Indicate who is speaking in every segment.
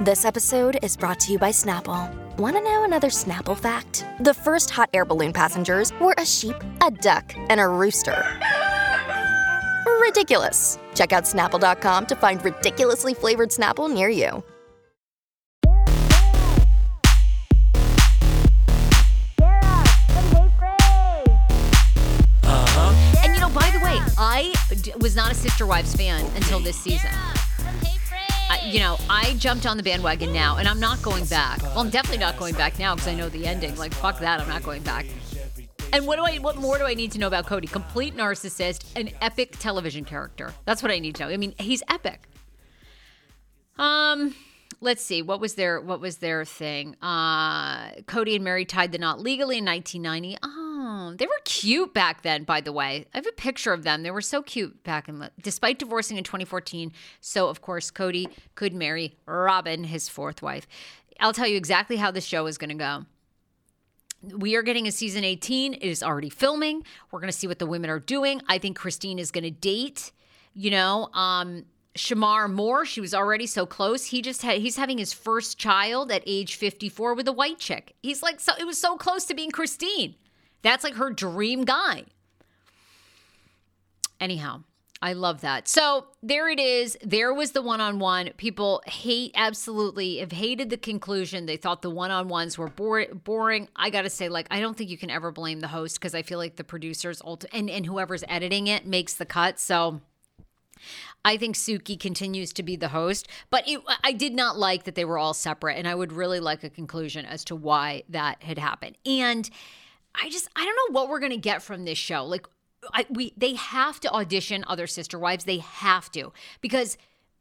Speaker 1: This episode is brought to you by Snapple. Want to know another Snapple fact? The first hot air balloon passengers were a sheep, a duck, and a rooster. Ridiculous. Check out snapple.com to find ridiculously flavored Snapple near you.
Speaker 2: And you know, by the way, I was not a Sister Wives fan until this season. You know, I jumped on the bandwagon now, and I'm not going back. Well, I'm definitely not going back now because I know the ending. Like, fuck that, I'm not going back. And what do I? What more do I need to know about Kody? Complete narcissist, an epic television character. That's what I need to know. I mean, he's epic. Um, let's see. What was their What was their thing? Uh, Kody and Meri tied the knot legally in 1990. Oh, they were cute back then. By the way, I have a picture of them. They were so cute back in. Despite divorcing in 2014, so of course Kody could marry Robyn, his fourth wife. I'll tell you exactly how the show is going to go we are getting a season 18 it is already filming we're going to see what the women are doing i think christine is going to date you know um shemar moore she was already so close he just had he's having his first child at age 54 with a white chick he's like so it was so close to being christine that's like her dream guy anyhow I love that. So there it is. There was the one on one. People hate, absolutely have hated the conclusion. They thought the one on ones were bore- boring. I got to say, like, I don't think you can ever blame the host because I feel like the producers ult- and, and whoever's editing it makes the cut. So I think Suki continues to be the host, but it, I did not like that they were all separate. And I would really like a conclusion as to why that had happened. And I just, I don't know what we're going to get from this show. Like, I, we they have to audition other sister wives. They have to because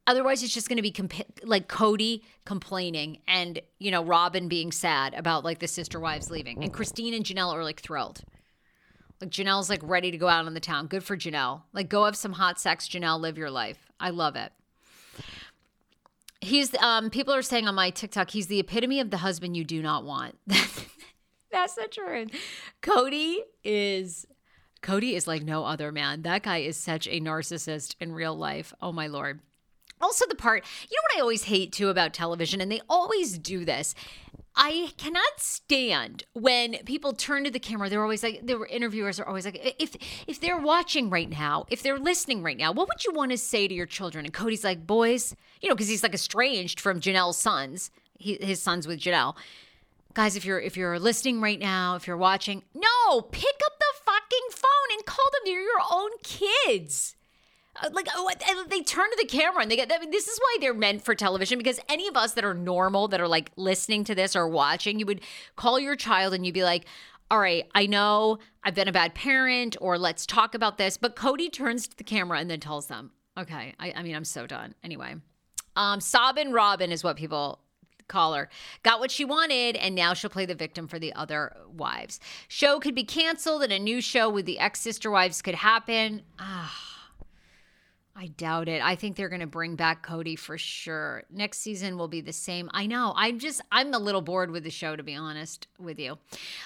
Speaker 2: otherwise it's just going to be comp- like Kody complaining and you know Robyn being sad about like the sister wives leaving, and Christine and Janelle are like thrilled. Like Janelle's like ready to go out on the town. Good for Janelle. Like go have some hot sex, Janelle. Live your life. I love it. He's um people are saying on my TikTok he's the epitome of the husband you do not want. That's the truth. Kody is Kody is like no other man. That guy is such a narcissist in real life. Oh my lord. Also, the part, you know what I always hate too about television, and they always do this. I cannot stand when people turn to the camera. They're always like, the interviewers are always like, if if they're watching right now, if they're listening right now, what would you want to say to your children? And Kody's like, boys, you know, because he's like estranged from Janelle's sons. He, his sons with Janelle guys, if you're if you're listening right now, if you're watching, no, pick up the fucking phone and call them. They're your own kids. Uh, like oh, they turn to the camera and they get. I mean, this is why they're meant for television because any of us that are normal that are like listening to this or watching, you would call your child and you'd be like, "All right, I know I've been a bad parent, or let's talk about this." But Kody turns to the camera and then tells them, "Okay, I, I mean, I'm so done." Anyway, um, Sabin Robyn is what people call her. Got what she wanted, and now she'll play the victim for the other wives. Show could be canceled, and a new show with the ex sister wives could happen. Ah. I doubt it. I think they're going to bring back Kody for sure. Next season will be the same. I know. I'm just, I'm a little bored with the show, to be honest with you.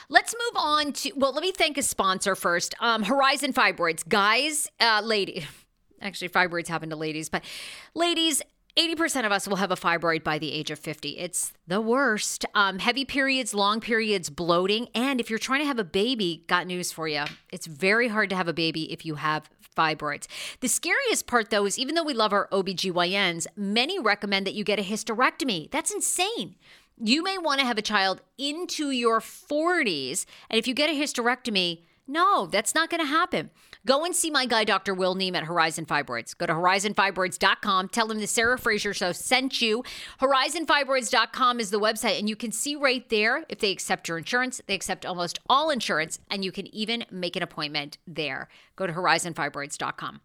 Speaker 2: Let's move on to, well, let me thank a sponsor first um, Horizon Fibroids. Guys, uh, lady, actually, fibroids happen to ladies, but ladies, 80% of us will have a fibroid by the age of 50. It's the worst. Um, heavy periods, long periods, bloating. And if you're trying to have a baby, got news for you. It's very hard to have a baby if you have fibroids. The scariest part, though, is even though we love our OBGYNs, many recommend that you get a hysterectomy. That's insane. You may want to have a child into your 40s. And if you get a hysterectomy, no, that's not going to happen. Go and see my guy, Dr. Will Neem at Horizon Fibroids. Go to horizonfibroids.com. Tell him the Sarah Fraser Show sent you. Horizonfibroids.com is the website, and you can see right there if they accept your insurance. They accept almost all insurance, and you can even make an appointment there. Go to horizonfibroids.com.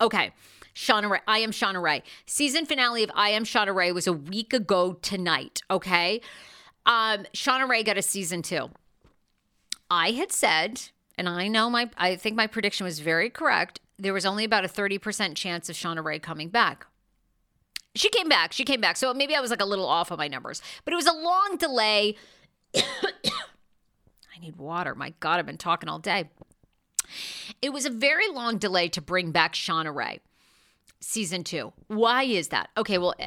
Speaker 2: Okay. Shauna Rae. I am Shauna Rae. Season finale of I am Shauna Rae was a week ago tonight. Okay. Um, Shauna Rae got a season two. I had said, and I know my, I think my prediction was very correct. There was only about a 30% chance of Shauna Rae coming back. She came back. She came back. So maybe I was like a little off on my numbers, but it was a long delay. I need water. My God, I've been talking all day. It was a very long delay to bring back Shauna Rae season two. Why is that? Okay, well, eh,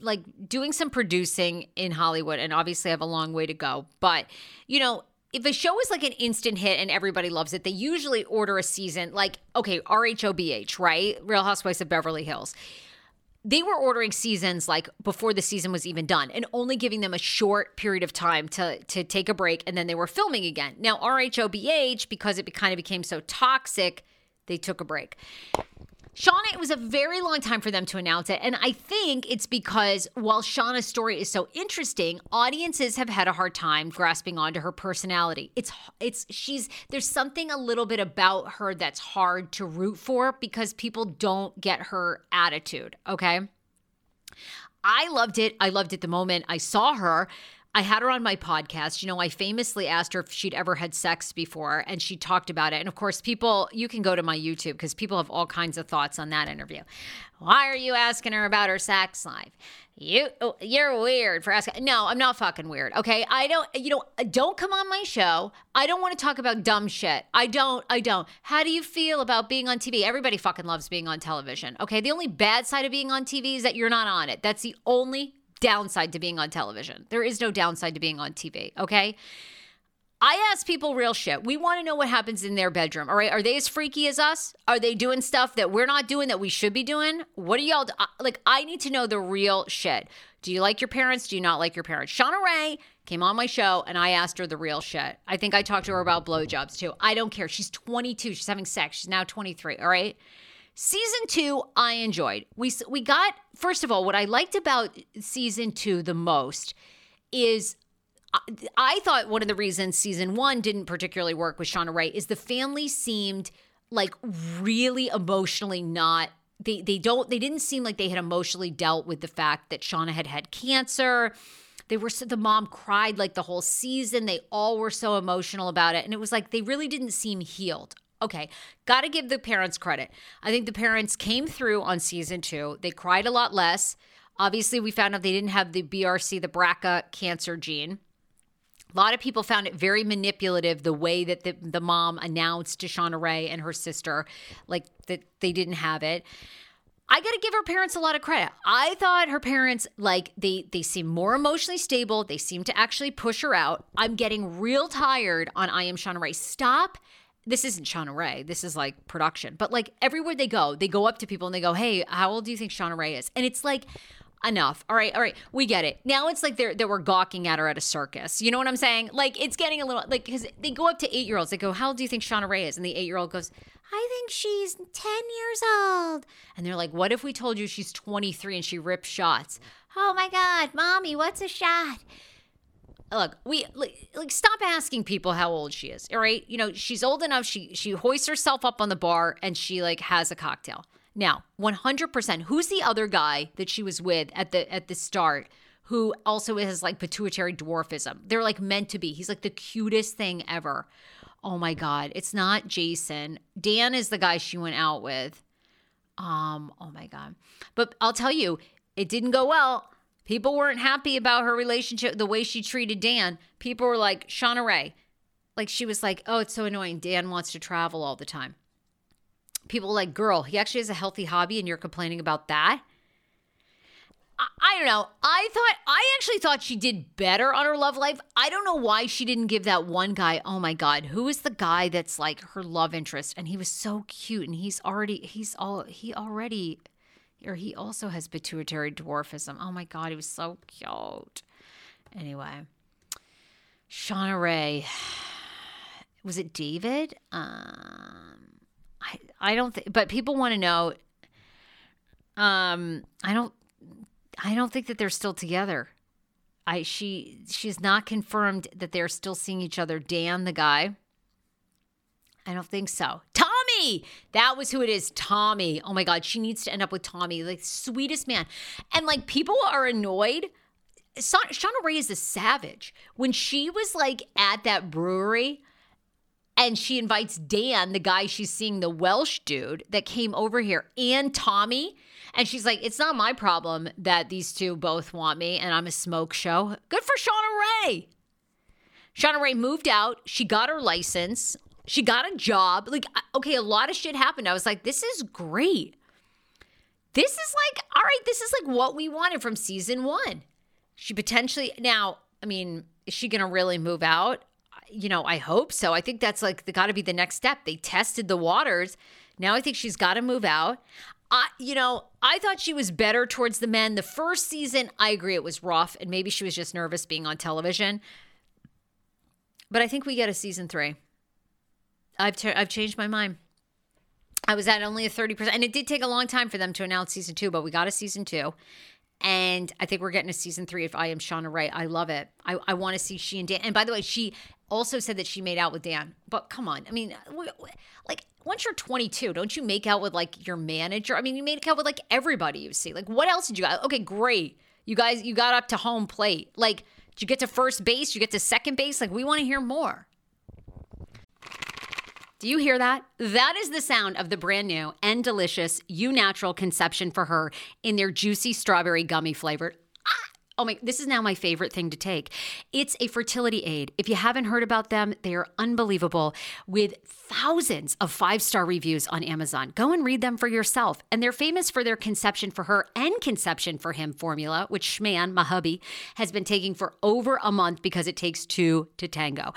Speaker 2: like doing some producing in Hollywood, and obviously I have a long way to go, but you know, if a show is like an instant hit and everybody loves it, they usually order a season like, okay, RHOBH, right? Real Housewives of Beverly Hills. They were ordering seasons like before the season was even done and only giving them a short period of time to, to take a break and then they were filming again. Now, RHOBH, because it kind of became so toxic, they took a break. Shauna, it was a very long time for them to announce it. And I think it's because while Shauna's story is so interesting, audiences have had a hard time grasping onto her personality. It's it's she's there's something a little bit about her that's hard to root for because people don't get her attitude, okay? I loved it. I loved it the moment I saw her. I had her on my podcast. You know, I famously asked her if she'd ever had sex before, and she talked about it. And of course, people, you can go to my YouTube because people have all kinds of thoughts on that interview. Why are you asking her about her sex life? You, oh, you're weird for asking. No, I'm not fucking weird. Okay, I don't. You know, don't come on my show. I don't want to talk about dumb shit. I don't. I don't. How do you feel about being on TV? Everybody fucking loves being on television. Okay, the only bad side of being on TV is that you're not on it. That's the only downside to being on television. There is no downside to being on TV, okay? I ask people real shit. We want to know what happens in their bedroom. All right. Are they as freaky as us? Are they doing stuff that we're not doing that we should be doing? What are y'all do? like? I need to know the real shit. Do you like your parents? Do you not like your parents? Shauna Rae came on my show and I asked her the real shit. I think I talked to her about blowjobs too. I don't care. She's 22. She's having sex. She's now 23. All right. Season two, I enjoyed. We we got first of all, what I liked about season two the most is uh, I thought one of the reasons season one didn't particularly work with Shauna Rae is the family seemed like really emotionally not they they don't they didn't seem like they had emotionally dealt with the fact that Shauna had had cancer. They were so the mom cried like the whole season. They all were so emotional about it, and it was like they really didn't seem healed. Okay, got to give the parents credit. I think the parents came through on season two. They cried a lot less. Obviously, we found out they didn't have the BRC, the BRCA cancer gene. A lot of people found it very manipulative the way that the, the mom announced to Shauna Rae and her sister, like that they didn't have it. I got to give her parents a lot of credit. I thought her parents like they they seem more emotionally stable. They seem to actually push her out. I'm getting real tired on I am Shauna Rae. Stop this isn't Shauna Rae. This is like production. But like everywhere they go, they go up to people and they go, Hey, how old do you think Shauna Rae is? And it's like, enough. All right, all right, we get it. Now it's like they're they were gawking at her at a circus. You know what I'm saying? Like it's getting a little like because they go up to eight year olds. They go, "How old do you think Shauna Rae is?" And the eight year old goes, "I think she's ten years old." And they're like, "What if we told you she's 23 and she rips shots?" Oh my God, mommy, what's a shot? Look, we like, like stop asking people how old she is. All right, you know she's old enough. She she hoists herself up on the bar and she like has a cocktail. Now, 100%. Who's the other guy that she was with at the at the start who also has like pituitary dwarfism? They're like meant to be. He's like the cutest thing ever. Oh my god, it's not Jason. Dan is the guy she went out with. Um, oh my god. But I'll tell you, it didn't go well. People weren't happy about her relationship, the way she treated Dan. People were like, Shauna Rae. Like she was like, oh, it's so annoying. Dan wants to travel all the time people like, girl, he actually has a healthy hobby and you're complaining about that. I, I don't know. I thought, I actually thought she did better on her love life. I don't know why she didn't give that one guy, oh my God, who is the guy that's like her love interest? And he was so cute and he's already, he's all, he already, or he also has pituitary dwarfism. Oh my God, he was so cute. Anyway, Shauna Rae. Was it David? Um, I, I don't think, but people want to know. Um, I don't, I don't think that they're still together. I she she's not confirmed that they're still seeing each other. Dan, the guy. I don't think so. Tommy, that was who it is. Tommy. Oh my God, she needs to end up with Tommy, like sweetest man. And like people are annoyed. Shauna Rae is a savage. When she was like at that brewery, and she invites Dan, the guy she's seeing, the Welsh dude that came over here, and Tommy. And she's like, it's not my problem that these two both want me and I'm a smoke show. Good for Shauna Rae. Shauna Rae moved out. She got her license. She got a job. Like, okay, a lot of shit happened. I was like, this is great. This is like, all right, this is like what we wanted from season one. She potentially, now, I mean, is she going to really move out? you know, I hope so. I think that's like got to be the next step. They tested the waters. Now I think she's got to move out. I, you know, I thought she was better towards the men. The first season, I agree, it was rough, and maybe she was just nervous being on television. But I think we get a season three. I've ter- I've changed my mind. I was at only a thirty percent, and it did take a long time for them to announce season two, but we got a season two, and I think we're getting a season three. If I am Shauna Rae, I love it. I, I want to see she and Dan. And by the way, she also said that she made out with Dan. But come on, I mean, like once you're 22, don't you make out with like your manager? I mean, you made out with like everybody you see. Like, what else did you got? Okay, great. You guys, you got up to home plate. Like, did you get to first base? You get to second base? Like, we want to hear more. Do you hear that? That is the sound of the brand new and delicious Eu Natural Conception for Her in their juicy strawberry gummy flavored. Oh my, this is now my favorite thing to take. It's a fertility aid. If you haven't heard about them, they are unbelievable with thousands of five star reviews on Amazon. Go and read them for yourself. And they're famous for their conception for her and conception for him formula, which Schman, my hubby, has been taking for over a month because it takes two to tango.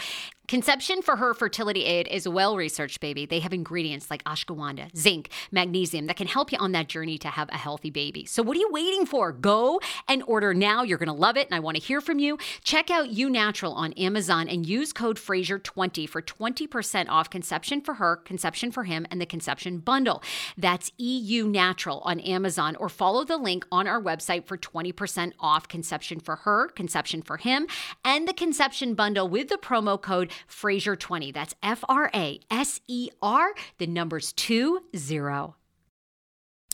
Speaker 2: Conception for her fertility aid is well researched, baby. They have ingredients like ashwagandha, zinc, magnesium that can help you on that journey to have a healthy baby. So, what are you waiting for? Go and order now. You're going to love it, and I want to hear from you. Check out Eu Natural on Amazon and use code Fraser20 for 20% off conception for her, conception for him, and the conception bundle. That's EU Natural on Amazon, or follow the link on our website for 20% off conception for her, conception for him, and the conception bundle with the promo code Fraser20. That's F R A S E R, the numbers two zero.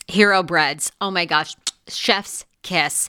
Speaker 2: Hero breads. Oh my gosh. Chef's kiss.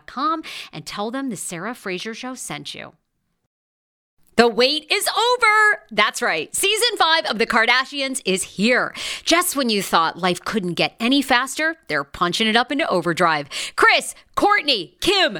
Speaker 2: and tell them the Sarah Fraser Show sent you. The wait is over. That's right. Season five of The Kardashians is here. Just when you thought life couldn't get any faster, they're punching it up into overdrive. Kris, Kourtney, Kim,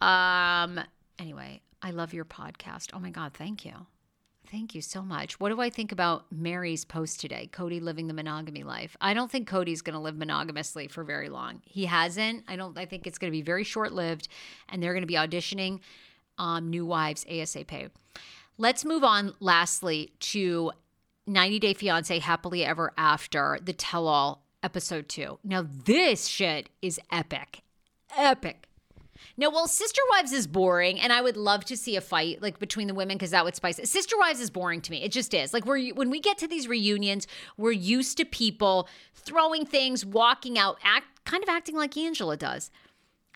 Speaker 2: Um, anyway, I love your podcast. Oh my God, thank you. Thank you so much. What do I think about Meri's post today? Kody living the monogamy life. I don't think Kody's going to live monogamously for very long. He hasn't. I don't. I think it's going to be very short lived, and they're going to be auditioning um, new wives ASAP. Let's move on. Lastly, to 90 Day Fiance Happily Ever After, the tell all episode two. Now, this shit is epic. Epic. No, well, Sister Wives is boring, and I would love to see a fight like between the women because that would spice it. Sister Wives is boring to me. It just is. Like we're when we get to these reunions, we're used to people throwing things, walking out, act kind of acting like Angela does.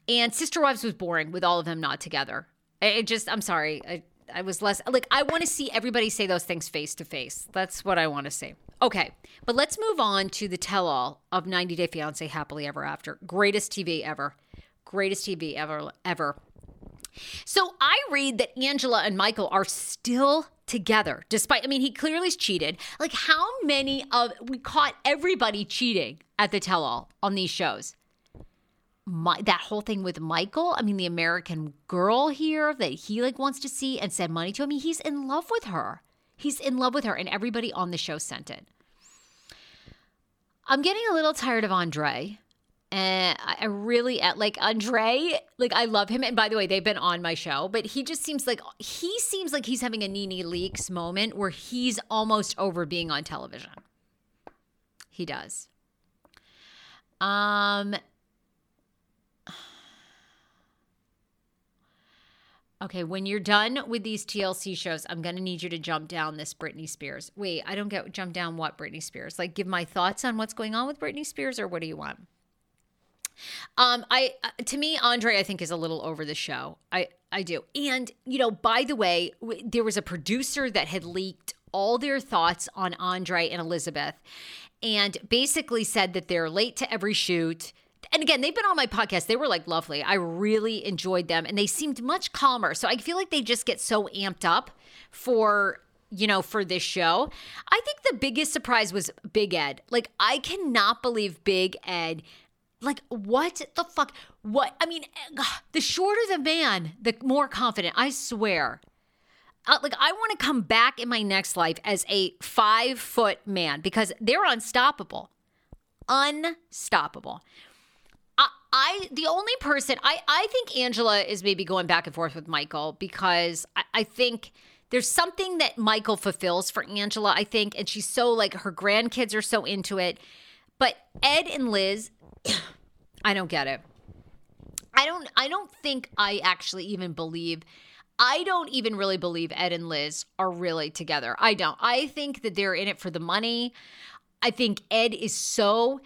Speaker 2: And Sister Wives was boring with all of them not together. It just, I'm sorry, I, I was less like I want to see everybody say those things face to face. That's what I want to see. Okay, but let's move on to the tell-all of 90 Day Fiance Happily Ever After. Greatest TV ever greatest TV ever ever. So I read that Angela and Michael are still together despite I mean he clearly cheated. Like how many of we caught everybody cheating at the tell all on these shows. My, that whole thing with Michael, I mean the American girl here that he like wants to see and send money to. I mean he's in love with her. He's in love with her and everybody on the show sent it. I'm getting a little tired of Andre And I really like Andre, like I love him. And by the way, they've been on my show, but he just seems like he seems like he's having a NeNe Leakes moment where he's almost over being on television. He does. Um Okay, when you're done with these TLC shows, I'm to need you to jump down this Britney Spears. Wait, I don't get jump down what Britney Spears? Like give my thoughts on what's going on with Britney Spears or what do you want? Um I uh, to me Andre I think is a little over the show. I I do. And you know, by the way, w- there was a producer that had leaked all their thoughts on Andre and Elizabeth and basically said that they're late to every shoot and again, they've been on my podcast. They were like lovely. I really enjoyed them and they seemed much calmer. So I feel like they just get so amped up for you know, for this show. I think the biggest surprise was Big Ed. Like, I cannot believe Big Ed. Like, what the fuck? What? I mean, the shorter the man, the more confident. I swear. Uh, like, I want to come back in my next life as a five foot man because they're unstoppable. Unstoppable. I the only person I I think Angela is maybe going back and forth with Michael because I, I think there's something that Michael fulfills for Angela, I think, and she's so like her grandkids are so into it. But Ed and Liz, I don't get it. I don't I don't think I actually even believe I don't even really believe Ed and Liz are really together. I don't. I think that they're in it for the money. I think Ed is so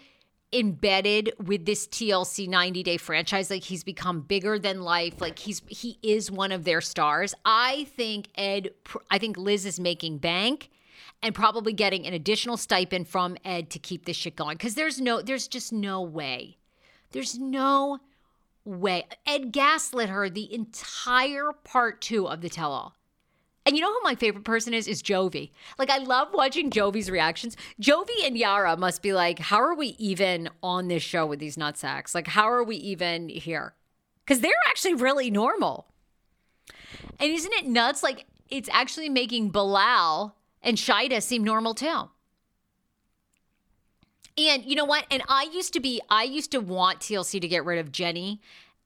Speaker 2: embedded with this TLC 90 day franchise like he's become bigger than life like he's he is one of their stars i think ed i think liz is making bank and probably getting an additional stipend from ed to keep this shit going cuz there's no there's just no way there's no way ed gaslit her the entire part 2 of the tell all and you know who my favorite person is? Is Jovi. Like, I love watching Jovi's reactions. Jovi and Yara must be like, how are we even on this show with these nutsacks? Like, how are we even here? Because they're actually really normal. And isn't it nuts? Like, it's actually making Bilal and Shida seem normal too. And you know what? And I used to be, I used to want TLC to get rid of Jenny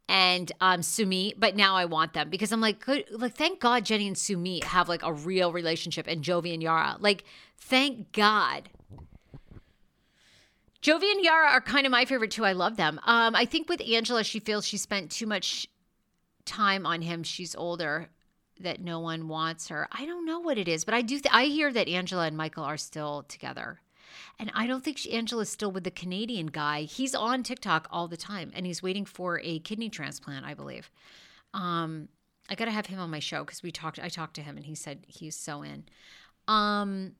Speaker 2: and um Sumit, but now I want them because I'm like, good, like thank God Jenny and Sumit have like a real relationship and Jovi and Yara. Like, thank God. Jovi and Yara are kind of my favorite too. I love them. Um, I think with Angela, she feels she spent too much time on him. She's older, that no one wants her. I don't know what it is, but I do. Th- I hear that Angela and Michael are still together. And I don't think she, Angela's still with the Canadian guy. He's on TikTok all the time and he's waiting for a kidney transplant, I believe. Um, I got to have him on my show because we talked, I talked to him and he said he's so in. Um,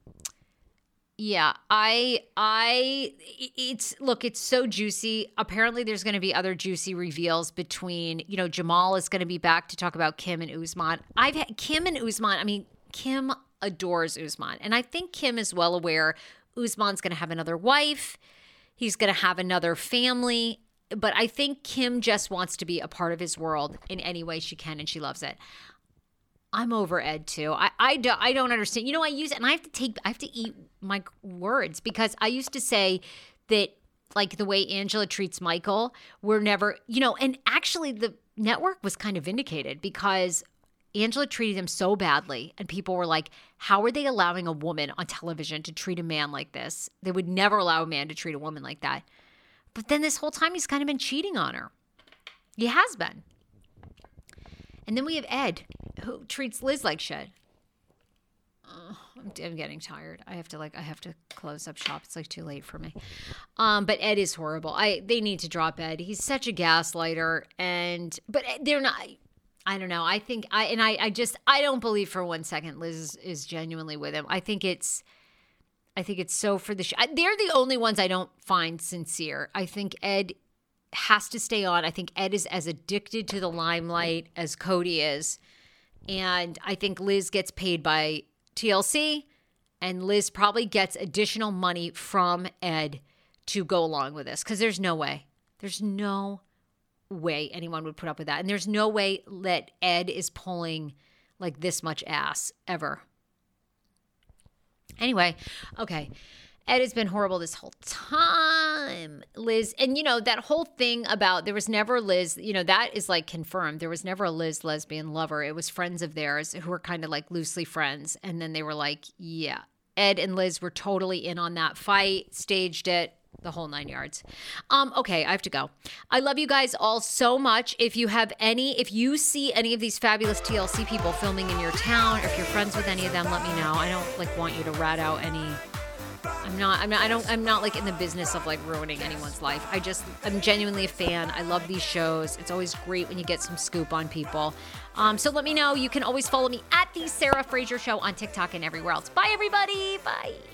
Speaker 2: yeah, I I it's look, it's so juicy. Apparently there's going to be other juicy reveals between, you know, Jamal is going to be back to talk about Kim and Usman. I've had Kim and Usman, I mean, Kim adores Usman, and I think Kim is well aware Usman's going to have another wife. He's going to have another family. But I think Kim just wants to be a part of his world in any way she can, and she loves it. I'm over Ed too. I, I, do, I don't understand. You know, I use and I have to take, I have to eat my words because I used to say that like the way Angela treats Michael, we're never, you know, and actually the network was kind of vindicated because Angela treated him so badly, and people were like, How are they allowing a woman on television to treat a man like this? They would never allow a man to treat a woman like that. But then this whole time, he's kind of been cheating on her. He has been. And then we have Ed, who treats Liz like shit. I'm, I'm, getting tired. I have to like I have to close up shop. It's like too late for me. Um, but Ed is horrible. I they need to drop Ed. He's such a gaslighter, and but they're not. I don't know. I think I and I I just I don't believe for one second Liz is, is genuinely with him. I think it's I think it's so for the show. They're the only ones I don't find sincere. I think Ed has to stay on. I think Ed is as addicted to the limelight as Kody is. And I think Liz gets paid by TLC and Liz probably gets additional money from Ed to go along with this cuz there's no way. There's no way anyone would put up with that. And there's no way that Ed is pulling like this much ass ever. Anyway, okay. Ed has been horrible this whole time. Liz, and you know, that whole thing about there was never Liz, you know, that is like confirmed. There was never a Liz lesbian lover. It was friends of theirs who were kind of like loosely friends. And then they were like, yeah. Ed and Liz were totally in on that fight, staged it, the whole nine yards. Um, okay, I have to go. I love you guys all so much. If you have any, if you see any of these fabulous TLC people filming in your town, or if you're friends with any of them, let me know. I don't like want you to rat out any I'm not I'm not I don't I'm not like in the business of like ruining anyone's life. I just I'm genuinely a fan. I love these shows. It's always great when you get some scoop on people. Um, so let me know. You can always follow me at the Sarah Fraser Show on TikTok and everywhere else. Bye everybody. Bye.